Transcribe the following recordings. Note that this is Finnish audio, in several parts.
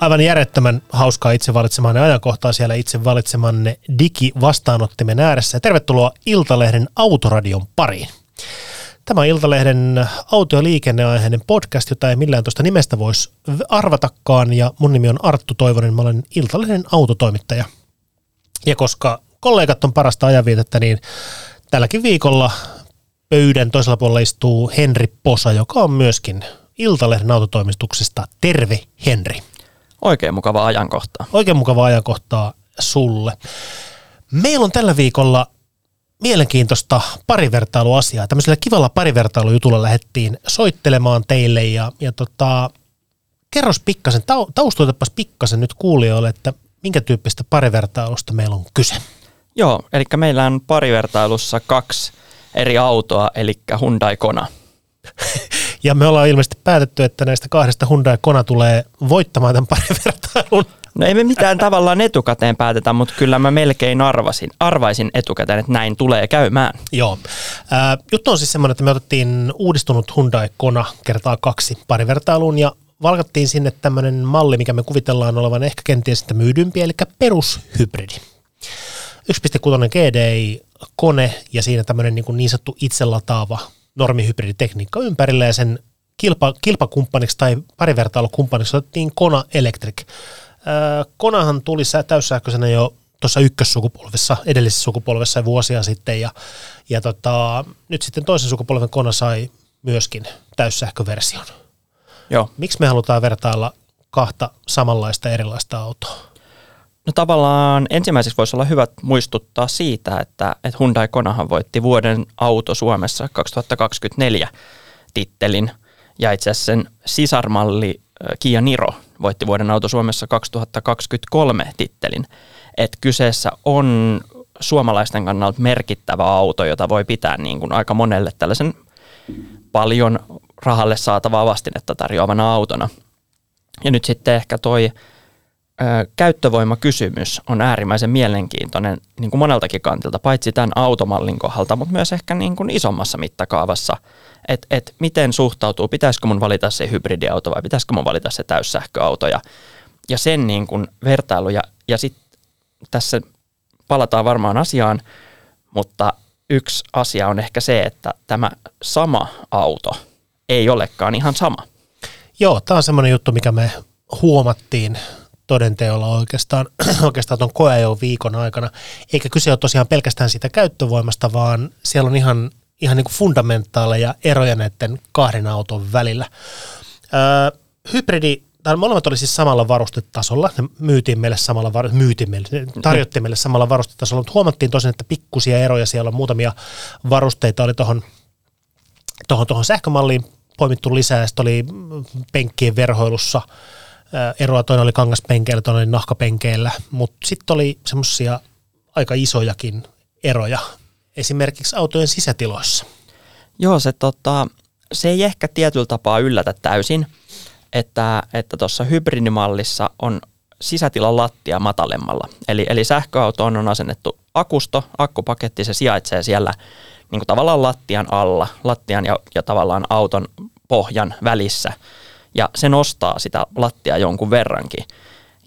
Aivan järjettömän hauskaa itse valitsemanne ajankohtaa siellä itse valitsemanne digivastaanottimen ääressä. Tervetuloa Iltalehden Autoradion pariin. Tämä on Iltalehden auto- ja liikenneaiheinen podcast, jota ei millään tuosta nimestä voisi arvatakaan. Ja mun nimi on Arttu Toivonen, mä olen Iltalehden autotoimittaja. Ja koska kollegat on parasta ajanvietettä, niin tälläkin viikolla pöydän toisella puolella istuu Henri Posa, joka on myöskin Iltalehden autotoimituksesta. Terve Henri. Oikein mukava ajankohtaa. Oikein mukava ajankohtaa sulle. Meillä on tällä viikolla mielenkiintoista parivertailuasiaa. Tämmöisellä kivalla parivertailujutulla lähdettiin soittelemaan teille ja, ja tota, kerros pikkasen, taustoitapas pikkasen nyt kuulijoille, että minkä tyyppistä parivertailusta meillä on kyse. Joo, eli meillä on parivertailussa kaksi eri autoa, eli Hyundai Kona. Ja me ollaan ilmeisesti päätetty, että näistä kahdesta Hyundai Kona tulee voittamaan tämän parin vertailun. No ei me mitään tavallaan etukäteen päätetä, mutta kyllä mä melkein arvasin, arvaisin etukäteen, että näin tulee käymään. Joo. Äh, juttu on siis semmoinen, että me otettiin uudistunut Hyundai Kona kertaa kaksi parivertailuun ja valkattiin sinne tämmöinen malli, mikä me kuvitellaan olevan ehkä kenties sitä myydympi, eli perushybridi. 1.6 GDI kone ja siinä tämmöinen niin, niin sanottu itselataava normihybriditekniikka ympärillä ja sen kilpa, kilpakumppaniksi tai parivertailukumppaniksi otettiin Kona Electric. Konahan tuli täyssähköisenä jo tuossa ykkössukupolvessa, edellisessä sukupolvessa vuosia sitten ja, ja tota, nyt sitten toisen sukupolven Kona sai myöskin täyssähköversion. Joo. Miksi me halutaan vertailla kahta samanlaista erilaista autoa? No tavallaan ensimmäiseksi voisi olla hyvä muistuttaa siitä, että, että Hyundai Konahan voitti vuoden auto Suomessa 2024 tittelin ja itse asiassa sen sisarmalli Kia Niro voitti vuoden auto Suomessa 2023 tittelin. Et kyseessä on suomalaisten kannalta merkittävä auto, jota voi pitää niin kuin aika monelle tällaisen paljon rahalle saatavaa vastinetta tarjoavana autona. Ja nyt sitten ehkä toi käyttövoimakysymys on äärimmäisen mielenkiintoinen niin kuin moneltakin kantilta, paitsi tämän automallin kohdalta, mutta myös ehkä niin kuin isommassa mittakaavassa, että et miten suhtautuu, pitäisikö mun valita se hybridiauto vai pitäisikö mun valita se täyssähköauto ja, ja sen niin kuin vertailu ja, ja sitten tässä palataan varmaan asiaan, mutta yksi asia on ehkä se, että tämä sama auto ei olekaan ihan sama. Joo, tämä on semmoinen juttu, mikä me huomattiin todenteolla oikeastaan, oikeastaan tuon koeajon viikon aikana. Eikä kyse ole tosiaan pelkästään siitä käyttövoimasta, vaan siellä on ihan, ihan niin kuin fundamentaaleja eroja näiden kahden auton välillä. Öö, hybridi, tai molemmat oli siis samalla varustetasolla, ne myytiin meille samalla, myytiin meille, tarjottiin meille samalla varustetasolla, mutta huomattiin tosin, että pikkusia eroja, siellä on muutamia varusteita oli tuohon tohon, tohon sähkömalliin poimittu lisää, sitten oli penkkien verhoilussa – eroa. Toinen oli kangaspenkeillä, toinen oli nahkapenkeillä, mutta sitten oli semmoisia aika isojakin eroja esimerkiksi autojen sisätiloissa. Joo, se, tota, se ei ehkä tietyllä tapaa yllätä täysin, että tuossa että hybridimallissa on sisätilan lattia matalemmalla. Eli, eli sähköautoon on asennettu akusto, akkupaketti, se sijaitsee siellä niin kuin tavallaan lattian alla, lattian ja, ja tavallaan auton pohjan välissä – ja se nostaa sitä lattia jonkun verrankin.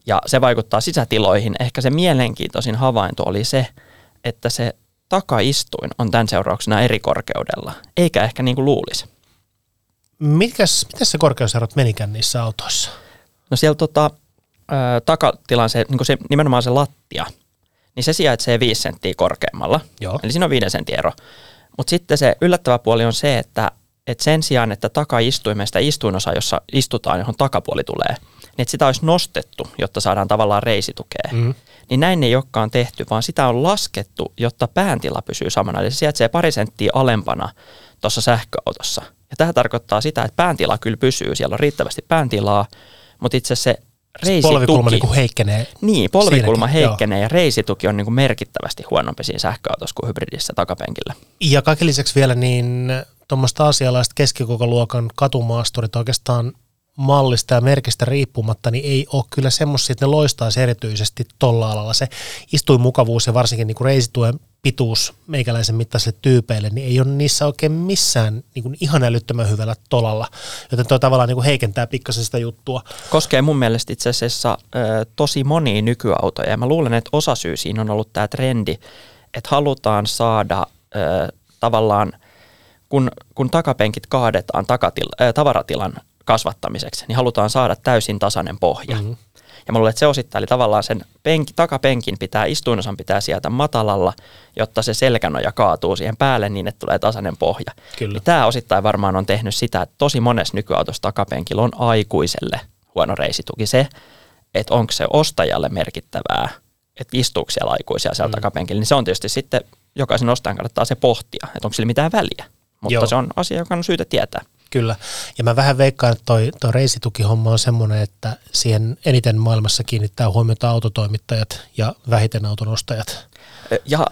Ja se vaikuttaa sisätiloihin. Ehkä se mielenkiintoisin havainto oli se, että se takaistuin on tämän seurauksena eri korkeudella, eikä ehkä niin kuin luulisi. Mikäs, miten se korkeuserot menikään niissä autoissa? No siellä tota, ö, takatilan se, niin se, nimenomaan se lattia, niin se sijaitsee 5 senttiä korkeammalla. Joo. Eli siinä on 5 sentin ero. Mutta sitten se yllättävä puoli on se, että että sen sijaan, että takaistuimesta istuinosa, jossa istutaan, johon takapuoli tulee, niin että sitä olisi nostettu, jotta saadaan tavallaan reisitukea. Mm. Niin näin ei olekaan tehty, vaan sitä on laskettu, jotta pääntila pysyy samana. Eli se sijaitsee pari senttiä alempana tuossa sähköautossa. Ja tämä tarkoittaa sitä, että pääntila kyllä pysyy, siellä on riittävästi pääntilaa, mutta itse se reisituki. Polvikulma niin kuin heikkenee. Niin, polvikulma Siinäkin, heikkenee ja reisituki on niin kuin merkittävästi huonompi siinä sähköautossa kuin hybridissä takapenkillä. Ja kaiken lisäksi vielä niin tuommoista asialaiset keskikokoluokan katumaasturit oikeastaan mallista ja merkistä riippumatta, niin ei ole kyllä semmoisia, että ne loistaisi erityisesti tuolla alalla. Se istuinmukavuus ja varsinkin niin kuin reisituen pituus meikäläisen mittaisille tyypeille, niin ei ole niissä oikein missään niin kuin ihan älyttömän hyvällä tolalla. Joten tuo tavallaan niin kuin heikentää pikkasen sitä juttua. Koskee mun mielestä itse asiassa tosi monia nykyautoja ja mä luulen, että osa syy siinä on ollut tämä trendi, että halutaan saada tavallaan, kun, kun takapenkit kaadetaan takatil, ö, tavaratilan kasvattamiseksi, niin halutaan saada täysin tasainen pohja. Mm-hmm. Ja mä luulen, että se osittain, eli tavallaan sen penki, takapenkin pitää, istuinosan pitää sieltä matalalla, jotta se selkänoja kaatuu siihen päälle niin, että tulee tasainen pohja. Kyllä. Niin tämä osittain varmaan on tehnyt sitä, että tosi monessa nykyautossa takapenkillä on aikuiselle huono reisituki se, että onko se ostajalle merkittävää, että istuuko siellä aikuisia siellä mm. takapenkillä, niin se on tietysti sitten jokaisen ostajan kannattaa se pohtia, että onko sillä mitään väliä. Mutta Joo. se on asia, joka on syytä tietää. Kyllä. Ja mä vähän veikkaan, että toi, toi reisitukihomma on semmoinen, että siihen eniten maailmassa kiinnittää huomiota autotoimittajat ja vähiten auton ostajat. Ja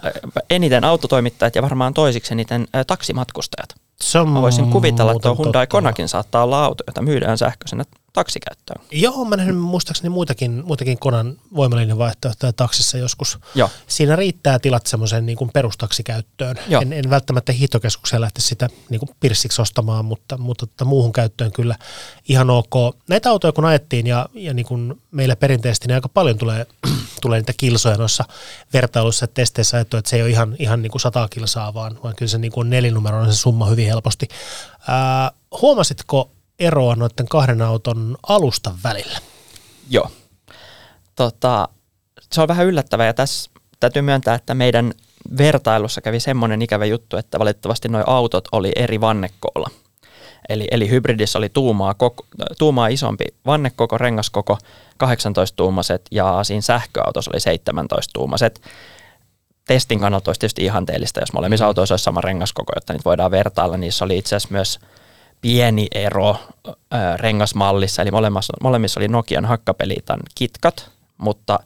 eniten autotoimittajat ja varmaan toisiksi eniten ä, taksimatkustajat. Se on Mä voisin kuvitella, että Hyundai totta. Konakin saattaa olla auto, jota myydään sähköisenä taksikäyttöön. Joo, mä nähnyt muistaakseni muitakin, muitakin Konan voimalinjavaihtoehtoja taksissa joskus. Joo. Siinä riittää tilat semmoiseen niin kuin perustaksikäyttöön. Joo. En, en välttämättä hiihtokeskukseen lähte sitä niin kuin pirssiksi ostamaan, mutta, mutta tota, muuhun käyttöön kyllä ihan ok. Näitä autoja kun ajettiin ja, ja niin kuin meillä perinteisesti niin aika paljon tulee, tulee niitä kilsoja noissa vertailuissa ja testeissä ajettu, että se ei ole ihan, ihan niin kuin sata kilsaa, vaan, vaan kyllä se niin kuin on nelinumeroinen se summa hyvin helposti. Ää, huomasitko eroa noiden kahden auton alustan välillä? Joo. Tota, se on vähän yllättävää ja tässä täytyy myöntää, että meidän vertailussa kävi semmoinen ikävä juttu, että valitettavasti nuo autot oli eri vannekoolla. Eli, eli hybridissä oli tuumaa, koko, tuumaa isompi vannekoko, rengaskoko, 18-tuumaset ja siinä sähköautossa oli 17-tuumaset. Testin kannalta olisi tietysti ihanteellista, jos molemmissa autoissa olisi sama rengaskoko, jotta niitä voidaan vertailla. Niissä oli itse asiassa myös pieni ero ö, rengasmallissa, eli molemmissa, molemmissa oli Nokian hakkapelitan kitkat, mutta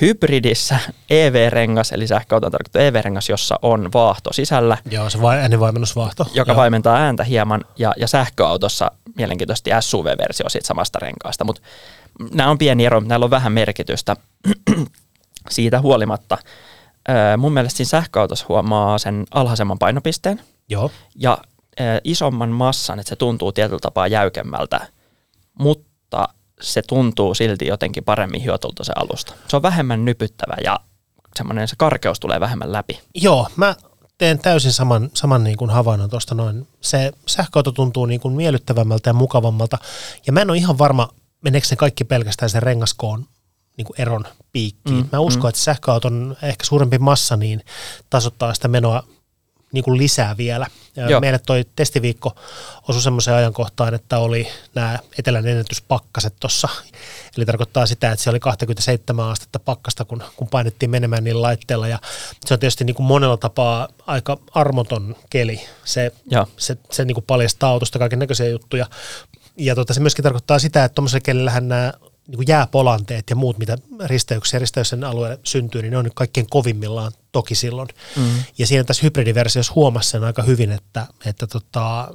hybridissä EV-rengas, eli sähköauton tarkoittu EV-rengas, jossa on vaahto sisällä, Joo, se vai, äänenvaimennusvaahto. joka Joo. vaimentaa ääntä hieman, ja, ja sähköautossa mielenkiintoisesti SUV-versio siitä samasta renkaasta, mutta nämä on pieni ero, mutta näillä on vähän merkitystä siitä huolimatta. Öö, mun mielestä siinä sähköautossa huomaa sen alhaisemman painopisteen Joo. ja isomman massan, että se tuntuu tietyllä tapaa jäykemmältä, mutta se tuntuu silti jotenkin paremmin hiotulta se alusta. Se on vähemmän nypyttävä ja semmoinen se karkeus tulee vähemmän läpi. Joo, mä teen täysin saman, saman niin kuin havainnon tuosta noin. Se sähköauto tuntuu niin kuin miellyttävämmältä ja mukavammalta. Ja mä en ole ihan varma, meneekö se kaikki pelkästään sen rengaskoon niin kuin eron piikkiin. Mm, mä uskon, mm. että sähköauton ehkä suurempi massa niin tasoittaa sitä menoa niin kuin lisää vielä. Joo. meille toi testiviikko osui semmoiseen ajankohtaan, että oli nämä etelän ennätyspakkaset tuossa. Eli tarkoittaa sitä, että siellä oli 27 astetta pakkasta, kun, kun painettiin menemään niillä laitteilla. Ja se on tietysti niin kuin monella tapaa aika armoton keli. Se, Joo. se, se niin kuin paljastaa autosta kaiken näköisiä juttuja. Ja tota, se myöskin tarkoittaa sitä, että tuommoisella kelillähän nämä niin kuin jääpolanteet ja muut, mitä risteyksiä risteyksen alueelle syntyy, niin ne on nyt kaikkein kovimmillaan toki silloin. Mm. Ja siinä tässä hybridiversiossa huomasi sen aika hyvin, että, että tota,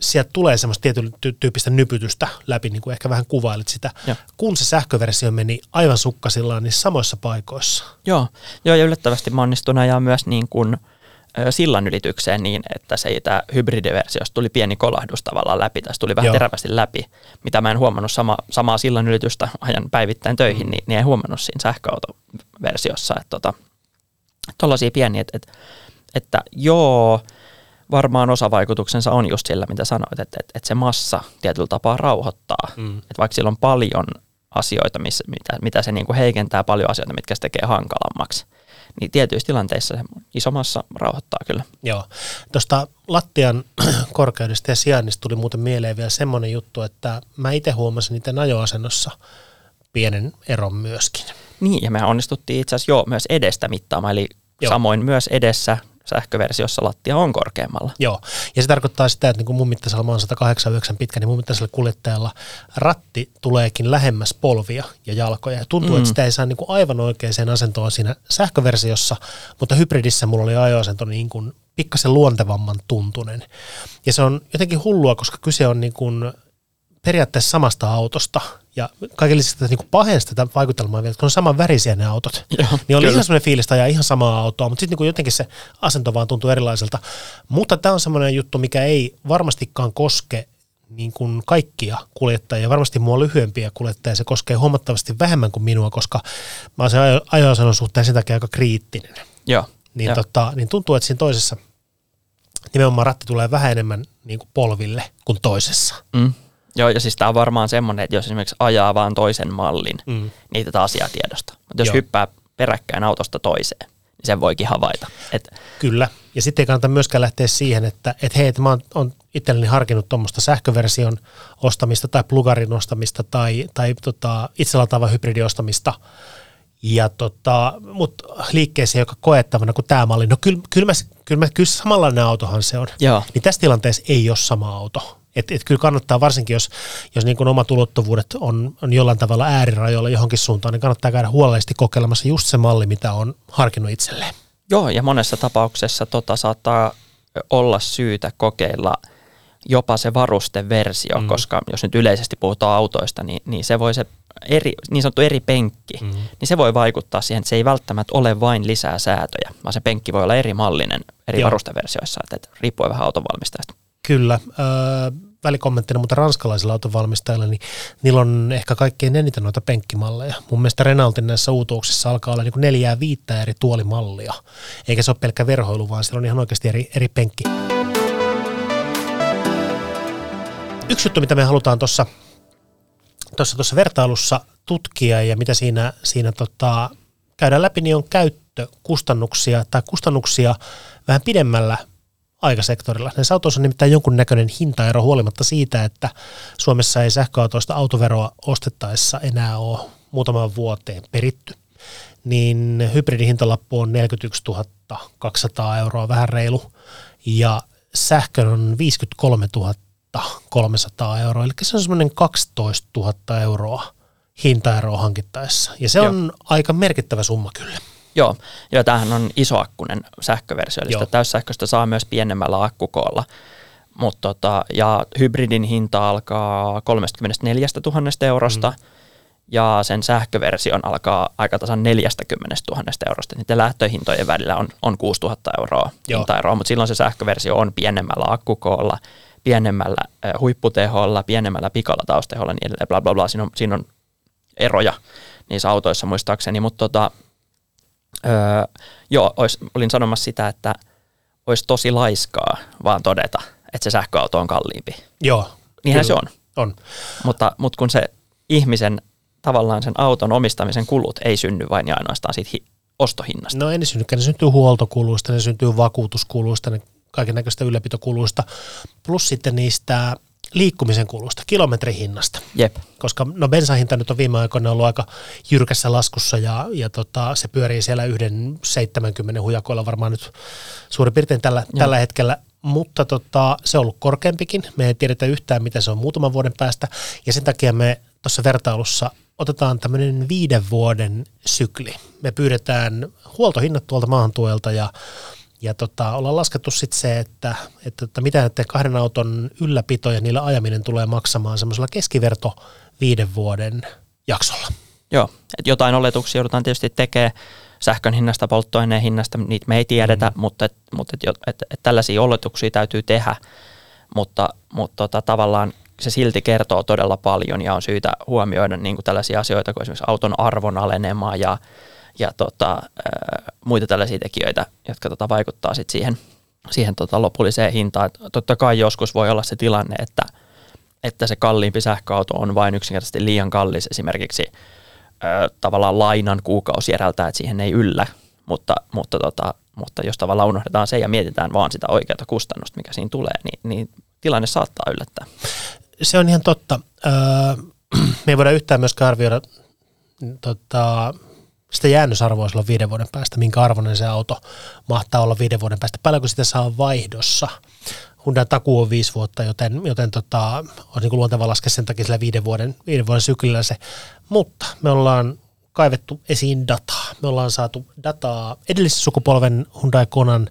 sieltä tulee semmoista tietyn ty- tyyppistä nypytystä läpi, niin kuin ehkä vähän kuvailit sitä, Joo. kun se sähköversio meni aivan sukkasillaan niissä samoissa paikoissa. Joo. Joo, ja yllättävästi mä onnistun ajaa myös niin kuin sillan ylitykseen niin, että se tämä hybridiversiosta tuli pieni kolahdus tavallaan läpi, se tuli vähän Joo. terävästi läpi, mitä mä en huomannut sama, samaa sillan ylitystä ajan päivittäin töihin, niin, niin en huomannut siinä sähköautoversiossa, että tota, tollaisia pieniä, että, että, että joo, varmaan osavaikutuksensa on just sillä, mitä sanoit, että, että, että se massa tietyllä tapaa rauhoittaa. Mm. Että vaikka sillä on paljon asioita, missä, mitä, mitä se niin kuin heikentää, paljon asioita, mitkä se tekee hankalammaksi, niin tietyissä tilanteissa se iso massa rauhoittaa kyllä. Joo. Tuosta lattian korkeudesta ja sijainnista tuli muuten mieleen vielä semmoinen juttu, että mä itse huomasin niiden ajoasennossa pienen eron myöskin. Niin, ja me onnistuttiin itse asiassa jo myös edestä mittaamaan, eli. Joo. samoin myös edessä sähköversiossa lattia on korkeammalla. Joo, ja se tarkoittaa sitä, että niin kun mun mittaisella on 189 pitkä, niin mun mittaisella kuljettajalla ratti tuleekin lähemmäs polvia ja jalkoja. Ja tuntuu, mm. että sitä ei saa niin kuin aivan oikeaan asentoon siinä sähköversiossa, mutta hybridissä mulla oli ajoasento niin kuin pikkasen luontevamman tuntunen. Ja se on jotenkin hullua, koska kyse on niin kuin periaatteessa samasta autosta, ja kaiken lisäksi niin pahensi tätä vaikutelmaa vielä, että kun on saman värisiä ne autot, Joo, niin oli kyllä. ihan semmoinen fiilis ajaa ihan samaa autoa, mutta sitten niin jotenkin se asento vaan tuntuu erilaiselta. Mutta tämä on semmoinen juttu, mikä ei varmastikaan koske niin kuin kaikkia kuljettajia, varmasti mua lyhyempiä kuljettajia, se koskee huomattavasti vähemmän kuin minua, koska mä oon sen ajoasennon suhteen sen takia aika kriittinen. Joo. Niin, Joo. Tota, niin tuntuu, että siinä toisessa nimenomaan ratti tulee vähän enemmän niin kuin polville kuin toisessa. Mm. Joo, ja siis tämä on varmaan semmoinen, että jos esimerkiksi ajaa vaan toisen mallin, Mm. niin tätä asiaa tiedosta. Mutta jos Joo. hyppää peräkkäin autosta toiseen, niin sen voikin havaita. Et, Kyllä, ja sitten ei kannata myöskään lähteä siihen, että et hei, että mä oon, oon itselleni harkinnut tuommoista sähköversion ostamista tai plugarin ostamista tai, tai tota, itselataavan hybridiostamista, ja tota, mut liikkeeseen, joka koettavana kuin tämä malli, no kyllä, kyllä, mä, kyllä, mä, kyllä samanlainen autohan se on. Joo. Niin tässä tilanteessa ei ole sama auto. Et, et kyllä kannattaa, varsinkin jos, jos niin kuin omat ulottuvuudet on, on jollain tavalla äärirajoilla johonkin suuntaan, niin kannattaa käydä huolellisesti kokeilemassa just se malli, mitä on harkinnut itselleen. joo, ja monessa tapauksessa tota saattaa olla syytä kokeilla jopa se varusteversio, mm. koska jos nyt yleisesti puhutaan autoista, niin, niin se voi se eri, niin sanottu eri penkki, mm. niin se voi vaikuttaa siihen, että se ei välttämättä ole vain lisää säätöjä, vaan se penkki voi olla eri mallinen eri Joo. varusteversioissa, että, että riippuu vähän auton valmistajasta. Kyllä. Öö, välikommenttina, mutta ranskalaisilla autovalmistajilla, niin niillä on ehkä kaikkein eniten noita penkkimalleja. Mun mielestä Renaultin näissä uutuuksissa alkaa olla niin neljää viittä eri tuolimallia. Eikä se ole pelkkä verhoilu, vaan siellä on ihan oikeasti eri, eri penkki. Yksi juttu, mitä me halutaan tuossa tuossa, tuossa vertailussa tutkia ja mitä siinä, siinä tota, käydään läpi, niin on käyttökustannuksia tai kustannuksia vähän pidemmällä aikasektorilla. Näissä autoissa on nimittäin jonkunnäköinen hintaero huolimatta siitä, että Suomessa ei sähköautoista autoveroa ostettaessa enää ole muutaman vuoteen peritty. Niin hybridin hintalappu on 41 200 euroa, vähän reilu, ja sähkön on 53 300 euroa, eli se on semmoinen 12 000 euroa hintaeroa hankittaessa. Ja se on aika merkittävä summa kyllä. Joo, ja tämähän on isoakkunen sähköversio, eli Joo. sitä täyssähköistä saa myös pienemmällä akkukoolla. Mut tota, ja hybridin hinta alkaa 34 000 eurosta, mm. ja sen sähköversion alkaa aika tasan 40 000 eurosta. Niiden lähtöhintojen välillä on, on 6 000 euroa hintaeroa, mutta silloin se sähköversio on pienemmällä akkukoolla, pienemmällä äh, huipputeholla, pienemmällä pikalatausteholla, niin edelleen, bla bla bla. Siinä on, siinä on eroja niissä autoissa muistaakseni, mutta tota, Öö, joo, ois, olin sanomassa sitä, että olisi tosi laiskaa vaan todeta, että se sähköauto on kalliimpi. Joo. Niinhän kyllä. se on. On. Mutta, mutta kun se ihmisen tavallaan sen auton omistamisen kulut ei synny vain ja ainoastaan siitä hi- ostohinnasta. No ei ne synnykään, ne syntyy huoltokuluista, ne syntyy vakuutuskuluista, ne kaiken näköistä ylläpitokuluista, plus sitten niistä liikkumisen kuluista, kilometrihinnasta. Jep. Koska no bensahinta nyt on viime aikoina ollut aika jyrkässä laskussa ja, ja tota, se pyörii siellä yhden 70 hujakoilla varmaan nyt suurin piirtein tällä, tällä hetkellä, mutta tota, se on ollut korkeampikin. Me ei tiedetä yhtään, mitä se on muutaman vuoden päästä ja sen takia me tuossa vertailussa otetaan tämmöinen viiden vuoden sykli. Me pyydetään huoltohinnat tuolta maahantuelta ja ja tota, ollaan laskettu sitten se, että, että, että mitä näiden kahden auton ylläpito ja niillä ajaminen tulee maksamaan semmoisella keskiverto viiden vuoden jaksolla. Joo, että jotain oletuksia joudutaan tietysti tekemään sähkön hinnasta, polttoaineen hinnasta, niitä me ei tiedetä, mm. mutta, et, mutta et, et, et tällaisia oletuksia täytyy tehdä, mutta, mutta tota, tavallaan se silti kertoo todella paljon ja on syytä huomioida niin kuin tällaisia asioita kuin esimerkiksi auton arvon alenema ja, ja tota, muita tällaisia tekijöitä, jotka tota, vaikuttaa sit siihen, siihen tota, lopulliseen hintaan. Totta kai joskus voi olla se tilanne, että, että se kalliimpi sähköauto on vain yksinkertaisesti liian kallis esimerkiksi ö, tavallaan lainan kuukausierältä, että siihen ei yllä, mutta, mutta, tota, mutta jos tavallaan unohdetaan se ja mietitään vaan sitä oikeaa kustannusta, mikä siinä tulee, niin, niin tilanne saattaa yllättää. Se on ihan totta. Öö, me ei voida yhtään myöskään arvioida tota, sitä jäännösarvoa silloin viiden vuoden päästä, minkä arvoinen se auto mahtaa olla viiden vuoden päästä, paljonko sitä saa vaihdossa. Hyundai takuu on viisi vuotta, joten, joten tota, on niin luonteva laskea sen takia sillä viiden vuoden, viiden vuoden syklillä se. Mutta me ollaan kaivettu esiin dataa. Me ollaan saatu dataa edellisen sukupolven Hyundai Konan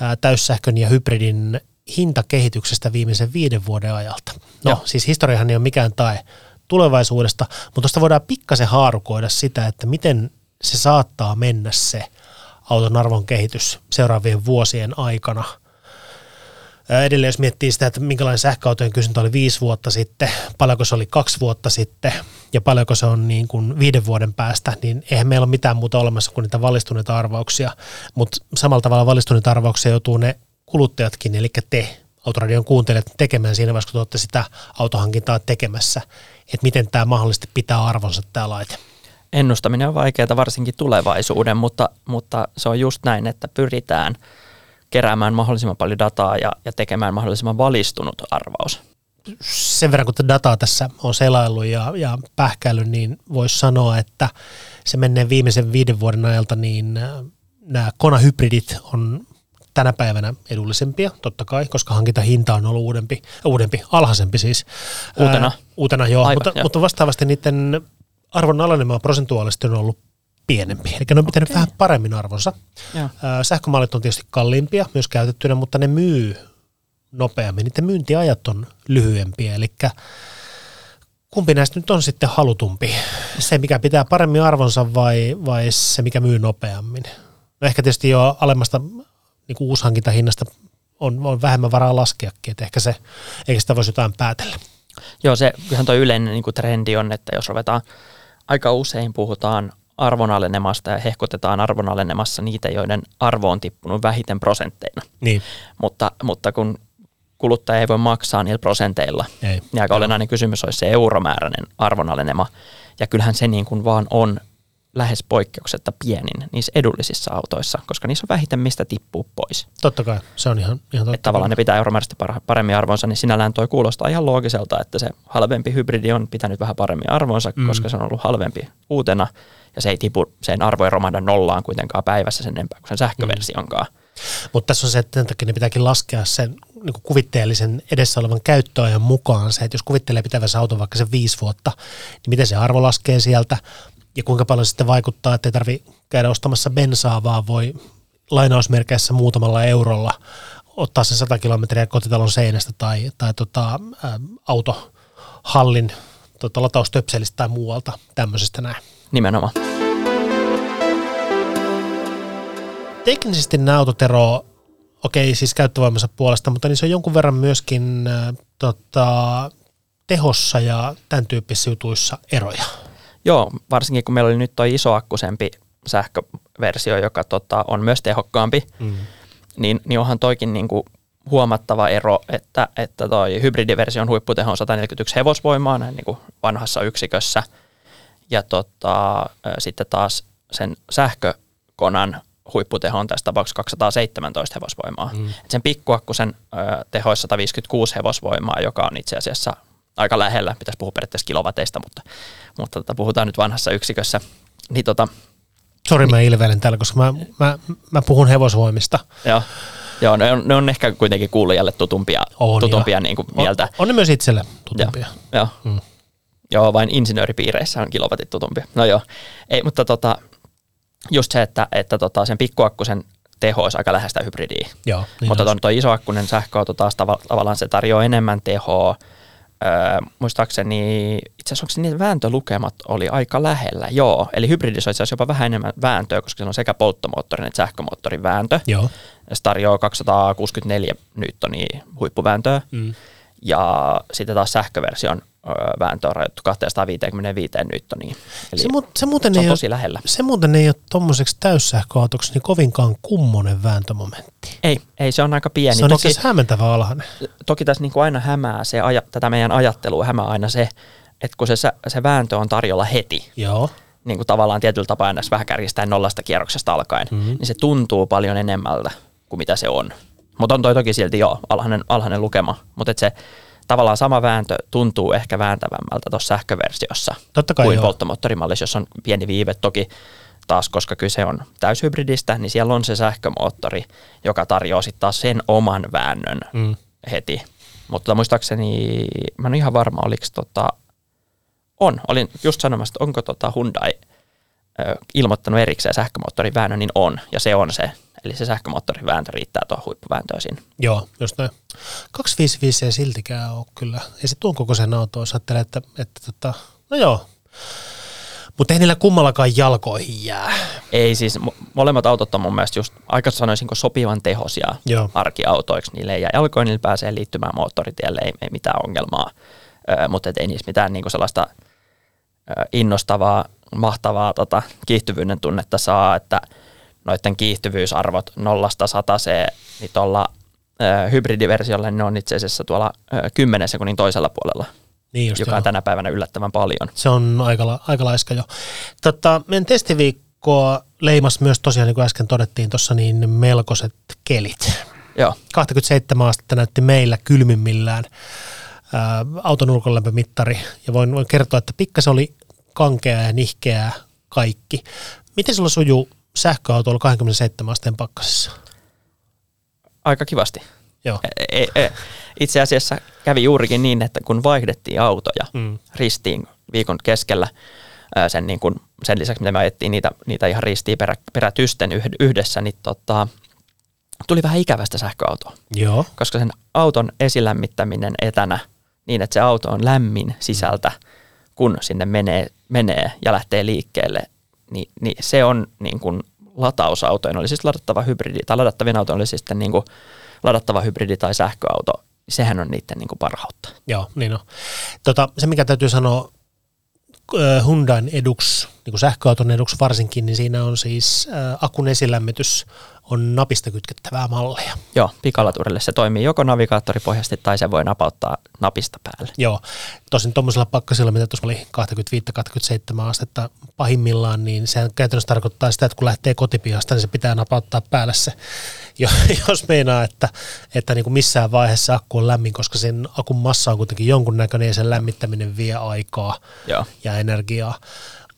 ää, täyssähkön ja hybridin hintakehityksestä viimeisen viiden vuoden ajalta. No Joo. siis historiahan ei ole mikään tae tulevaisuudesta, mutta tuosta voidaan pikkasen haarukoida sitä, että miten se saattaa mennä se auton arvon kehitys seuraavien vuosien aikana – Edelleen jos miettii sitä, että minkälainen sähköautojen kysyntä oli viisi vuotta sitten, paljonko se oli kaksi vuotta sitten ja paljonko se on niin kuin viiden vuoden päästä, niin eihän meillä ole mitään muuta olemassa kuin niitä valistuneita arvauksia, mutta samalla tavalla valistuneita arvauksia joutuu ne kuluttajatkin, eli te autoradion kuuntelijat tekemään siinä vaiheessa, kun te olette sitä autohankintaa tekemässä, että miten tämä mahdollisesti pitää arvonsa tämä laite. Ennustaminen on vaikeaa varsinkin tulevaisuuden, mutta, mutta se on just näin, että pyritään – keräämään mahdollisimman paljon dataa ja, ja tekemään mahdollisimman valistunut arvaus. Sen verran, kun dataa tässä on selaillut ja, ja pähkäillyt, niin voisi sanoa, että se menee viimeisen viiden vuoden ajalta, niin äh, nämä Kona-hybridit on tänä päivänä edullisempia, totta kai, koska hankintahinta on ollut uudempi, uudempi alhaisempi siis. Uutena? Ää, uutena, joo, Aivan, mutta, jo. mutta vastaavasti niiden arvon alenemaa prosentuaalisesti on ollut pienempi. Eli ne on pitänyt okay. vähän paremmin arvonsa. Joo. Sähkömallit on tietysti kalliimpia myös käytettynä, mutta ne myy nopeammin. Niiden myyntiajat on lyhyempiä, eli kumpi näistä nyt on sitten halutumpi? Se, mikä pitää paremmin arvonsa vai, vai se, mikä myy nopeammin? No ehkä tietysti jo alemmasta niin kuin uushankintahinnasta on, on vähemmän varaa laskeakin, että ehkä se, eikä sitä voisi jotain päätellä. Joo, se ihan tuo yleinen niin kuin trendi on, että jos ruvetaan, aika usein puhutaan arvonalenemasta ja hehkutetaan arvonalenemassa niitä, joiden arvo on tippunut vähiten prosentteina. Niin. Mutta, mutta kun kuluttaja ei voi maksaa niillä prosenteilla, ei. niin aika olennainen kysymys olisi se euromääräinen arvonalenema. Ja kyllähän se niin kuin vaan on lähes poikkeuksetta pienin niissä edullisissa autoissa, koska niissä on vähiten mistä tippuu pois. Totta kai, se on ihan, ihan totta. Että tavallaan ne pitää euromääräisesti paremmin arvonsa, niin sinällään toi kuulostaa ihan loogiselta, että se halvempi hybridi on pitänyt vähän paremmin arvonsa, mm. koska se on ollut halvempi uutena ja se ei tipu, sen arvo ei romahda nollaan kuitenkaan päivässä sen enempää kuin sen sähköversionkaan. Mm. Mutta tässä on se, että takia ne pitääkin laskea sen niin kuvitteellisen edessä olevan käyttöajan mukaan se, että jos kuvittelee pitävänsä auton vaikka se viisi vuotta, niin miten se arvo laskee sieltä ja kuinka paljon sitten vaikuttaa, että ei tarvitse käydä ostamassa bensaa, vaan voi lainausmerkeissä muutamalla eurolla ottaa sen 100 kilometriä kotitalon seinästä tai, tai tota, ä, autohallin tota, lataustöpselistä tai muualta tämmöisestä näin. Nimenomaan. Teknisesti nämä autot eroavat, okei siis käyttövoimansa puolesta, mutta niin se on jonkun verran myöskin äh, tota, tehossa ja tämän tyyppisissä jutuissa eroja. Joo, varsinkin kun meillä oli nyt tuo isoakkusempi sähköversio, joka tota, on myös tehokkaampi, mm. niin, niin onhan toikin niin kuin huomattava ero, että, että toi hybridiversion huipputeho on 141 hevosvoimaa näin niin kuin vanhassa yksikössä – ja tota, sitten taas sen sähkökonan huipputeho on tässä tapauksessa 217 hevosvoimaa. Mm. Et sen pikkuakkusen teho on 156 hevosvoimaa, joka on itse asiassa aika lähellä, pitäisi puhua periaatteessa kilowateista, mutta, mutta tota, puhutaan nyt vanhassa yksikössä. Niin, tota, Sori, mä ilveilen täällä, koska mä, mä, mä puhun hevosvoimista. Joo. Joo, ne on, ne on ehkä kuitenkin kuulijalle tutumpia, on, tutumpia niin kuin mieltä. On, on ne myös itselle tutumpia. Joo, joo. Mm. Joo, vain insinööripiireissä on kilowatit tutumpia. No joo, ei, mutta tota, just se, että, että tota, sen pikkuakkusen teho olisi aika läheistä hybridiä. Joo, niin mutta tuo isoakkunen sähköauto taas tav- tavallaan se tarjoaa enemmän tehoa. Öö, muistaakseni, itse asiassa onko niitä vääntölukemat oli aika lähellä, joo. Eli hybridissä on itse asiassa jopa vähän enemmän vääntöä, koska se on sekä polttomoottorin että sähkömoottorin vääntö. Joo. se tarjoaa 264 newtonia huippuvääntöä. Mm. Ja sitten taas sähköversion vääntö on rajoittu 255 newtoniin. Eli se, mu- se, muuten se on tosi lähellä. Se muuten ei ole tuommoiseksi täyssähköautoksi niin kovinkaan kummonen vääntömomentti. Ei, ei se on aika pieni. Se on toki, hämmentävä alhainen. Toki tässä niin kuin aina hämää se, tätä meidän ajattelua hämää aina se, että kun se, se vääntö on tarjolla heti, Joo. niin kuin tavallaan tietyllä tapaa aina vähän kärjistää nollasta kierroksesta alkaen, mm-hmm. niin se tuntuu paljon enemmältä kuin mitä se on. Mutta on toi toki silti jo alhainen, alhainen lukema, mutta se tavallaan sama vääntö tuntuu ehkä vääntävämmältä tuossa sähköversiossa Totta kai kuin joo. polttomoottorimallissa, jossa on pieni viive. Toki taas, koska kyse on täyshybridistä, niin siellä on se sähkömoottori, joka tarjoaa sitten taas sen oman väännön Mm. heti. Mutta muistaakseni, mä en ole ihan varma, oliko tota, on, olin just sanomassa, että onko tota Hyundai ö, ilmoittanut erikseen sähkömoottorin väännön, niin on, ja se on se. Eli se sähkömoottorin vääntö riittää tuohon huippuvääntöön siinä. Joo, just näin. 255 ei siltikään ole kyllä. Ei se tuon kokoisen auto, jos ajattelee, että, että tota, no joo. Mutta ei niillä kummallakaan jalkoihin jää. Ei siis, mo- molemmat autot on mun mielestä just aika sanoisinko sopivan tehosia Joo. arkiautoiksi. Niille ei jää jalkoin, niillä pääsee liittymään moottoritielle, ei, ei mitään ongelmaa. Ö, mutta ei niissä mitään niinku sellaista ö, innostavaa, mahtavaa tota, kiihtyvyyden tunnetta saa, että noiden kiihtyvyysarvot nollasta sataseen, niin tuolla ö, hybridiversiolla ne on itse asiassa tuolla ö, 10 sekunnin toisella puolella, Niin just joka joo. on tänä päivänä yllättävän paljon. Se on aika, aika laiska jo. Tota, meidän testiviikkoa leimas myös tosiaan, niin kuin äsken todettiin tuossa, niin melkoiset kelit. Joo, 27 astetta näytti meillä kylmimmillään ää, auton ulkolämpömittari. Ja voin, voin kertoa, että pikkasen oli kankea ja nihkeää kaikki. Miten sulla sujuu sähköautoilla 27 asteen pakkasessa? aika kivasti. Joo. E- e- e- Itse asiassa kävi juurikin niin, että kun vaihdettiin autoja Mm. ristiin viikon keskellä, sen, niin kun, sen lisäksi, mitä me ajettiin niitä, niitä ihan ristiin perä, perätysten yh- yhdessä, niin tota, tuli vähän ikävästä sähköautoa, Joo. koska sen auton esilämmittäminen etänä niin, että se auto on lämmin sisältä, kun sinne menee, menee ja lähtee liikkeelle, niin, niin se on niin kuin latausautojen, oli siis ladattava hybridi, tai ladattavien autojen oli siis sitten niin kuin ladattava hybridi tai sähköauto, sehän on niiden niin kuin parhautta. Joo, niin on. Tota, se, mikä täytyy sanoa Hyundain eduksi, niin kuin sähköauton eduksi varsinkin, niin siinä on siis äh, akun esilämmitys on napista kytkettävää mallia. Joo, pikalaturille se toimii joko navigaattoripohjaisesti tai se voi napauttaa napista päälle. Joo, tosin tuommoisella pakkasilla, mitä tuossa oli 25-27 astetta pahimmillaan, niin se käytännössä tarkoittaa sitä, että kun lähtee kotipihasta, niin se pitää napauttaa päälle se, jo- jos meinaa, että, että niin kuin missään vaiheessa akku on lämmin, koska sen akun massa on kuitenkin jonkunnäköinen ja sen lämmittäminen vie aikaa Joo. ja energiaa.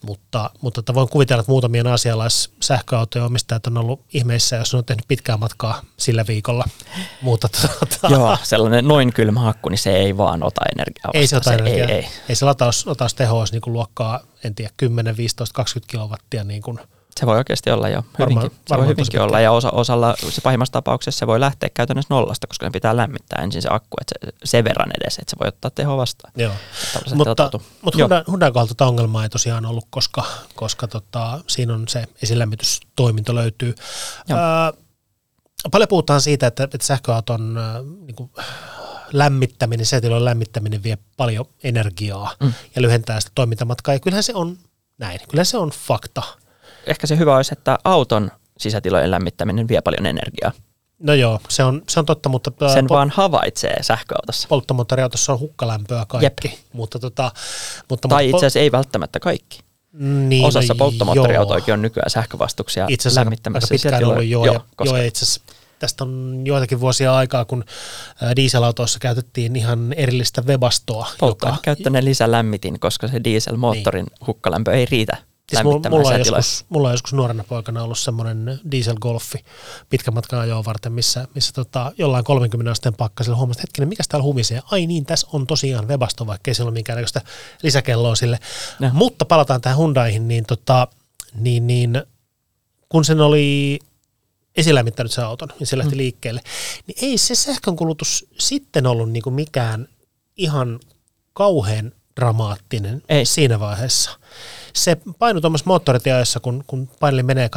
Mutta, mutta että voin kuvitella, että muutamien asialaissähköautojen omistajat on ollut ihmeissä, jos on tehnyt pitkää matkaa sillä viikolla. Mutta tuota, Joo, sellainen noin kylmä akku, niin se ei vaan ota energiaa. ei se ota vastaan. energiaa. Ei, ei. ei se lataus, latausteho olisi niin kuin luokkaa, en tiedä, 10, 15, 20 kilowattia. Niin kuin, Se voi oikeasti olla jo hyvinkin. se voi varmaan hyvinkin olla ja osa, osalla se pahimmassa tapauksessa se voi lähteä käytännössä nollasta, koska se pitää lämmittää ensin se akku, että se, sen verran edes, että se voi ottaa teho vastaan. joo. Tällaiset Mutta, mutta Joo. Hyundai, Hyundai kohdalta tätä ongelmaa ei tosiaan ollut, koska, koska tota, siinä on se esilämmitystoiminto löytyy. Joo. Ää, paljon puhutaan siitä, että, että sähköauton ää, niin kuin, lämmittäminen, sätilojen lämmittäminen vie paljon energiaa Mm. ja lyhentää sitä toimintamatkaa. Ja kyllähän se on näin. Kyllähän se on fakta. Ehkä se hyvä olisi, että auton sisätilojen lämmittäminen vie paljon energiaa. No joo, se on, se on totta, mutta ää, Sen po- vaan havaitsee sähköautossa. polttomoottoriautossa on hukkalämpöä kaikki. Mutta, tota, mutta, Tai itse asiassa ei välttämättä kaikki. niin, Osassa no polttomoottoriautoikin on nykyään sähkövastuksia itse asiassa aika lämmittämässä pitkään sisätiloja. ollut joo, Joo, ja, koska joo itse asiassa tästä on joitakin vuosia aikaa, kun ää, dieselautoissa käytettiin ihan erillistä webastoa. polttoaine käyttöinen lisälämmitin, koska se dieselmoottorin hukkalämpö ei riitä Siis mulla, mulla, on joskus, mulla on joskus nuorena poikana ollut semmoinen dieselgolfi pitkän matkan ajoa varten, missä, missä tota, jollain 30 asteen pakkasilla huomasin, että hetkinen, mikä täällä humisee? Ai niin, tässä on tosiaan webasto, vaikka ei siellä ole minkäännäköistä lisäkelloa sille. Joo. Mutta palataan tähän Hyundaihin, niin, tota, niin, niin kun sen oli esilämmittänyt sen auton, niin se lähti mm. liikkeelle, niin ei se sähkönkulutus sitten ollut niinku mikään ihan kauhean dramaattinen Ei. siinä vaiheessa. Se painu tuommoisessa moottoritieajossa, kun, kun paineli menee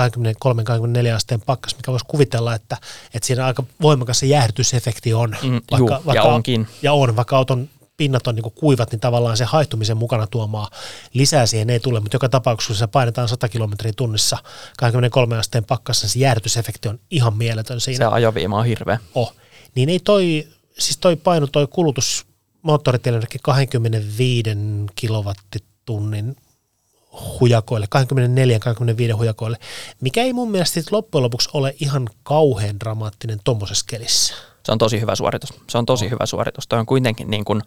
23-24 asteen pakkas, mikä voisi kuvitella, että, että siinä aika voimakas se jäähdytysefekti on. Mm, juu, ja onkin. Ja on, vaikka auton pinnat on niin kuivat, niin tavallaan se haihtumisen mukana tuomaa lisää siihen ei tule, mutta joka tapauksessa, kun se painetaan 100 kilometriä tunnissa 23 asteen pakkassa, niin se jäähdytysefekti on ihan mieletön siinä Se ajoviima on hirveä. oh, niin ei toi, siis toi paino, toi kulutus moottoritielle jonnekin 25 kilowattitunnin hujakoille, 24-25 hujakoille, mikä ei mun mielestä loppujen lopuksi ole ihan kauhean dramaattinen tuommoisessa kelissä. Se on tosi hyvä suoritus. Se on tosi hyvä suoritus. Toi on kuitenkin niin kuin,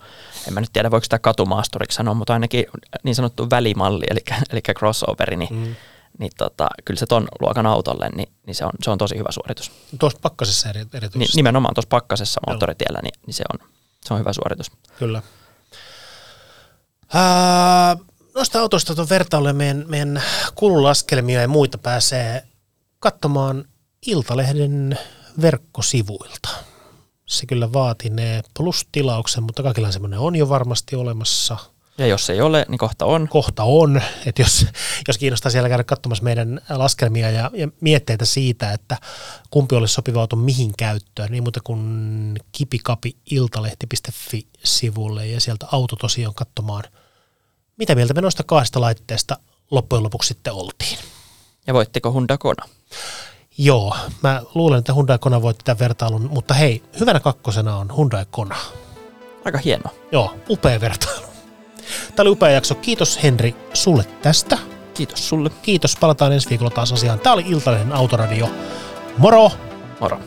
en mä nyt tiedä voiko sitä katumaasturiksi sanoa, mutta ainakin niin sanottu välimalli, eli, eli crossoveri, niin, mm. niin tota, kyllä se ton luokan autolle, niin, niin se, on, se on tosi hyvä suoritus. Tuossa pakkasessa eri, erityisesti. nimenomaan tuossa pakkasessa moottoritiellä, niin, niin se, on, se on hyvä suoritus. Kyllä. Ää, noista autoista tuon vertailulle meidän, meidän kululaskelmia ja muita pääsee katsomaan Iltalehden verkkosivuilta. Se kyllä vaatinee plus-tilauksen, mutta kaikilla semmoinen on jo varmasti olemassa. Ja jos ei ole, niin kohta on. Kohta on, että jos, jos kiinnostaa siellä käydä katsomassa meidän laskelmia ja, ja mietteitä siitä, että kumpi olisi sopiva auto mihin käyttöön, niin muuta kuin kipikapi-iltalehti.fi-sivulle ja sieltä auto tosiaan katsomaan, mitä mieltä me noista kahdesta laitteesta loppujen lopuksi sitten oltiin. Ja voittiko Honda Kona? Joo, mä luulen, että Hyundai Kona voitti tämän vertailun, mutta hei, hyvänä kakkosena on Hyundai Kona. Aika hieno. Joo, upea vertailu. Tämä oli upea jakso. Kiitos Henri sulle tästä. Kiitos sulle. Kiitos, palataan ensi viikolla taas asiaan. Tämä oli Iltalehden Autoradio. Moro! Moro.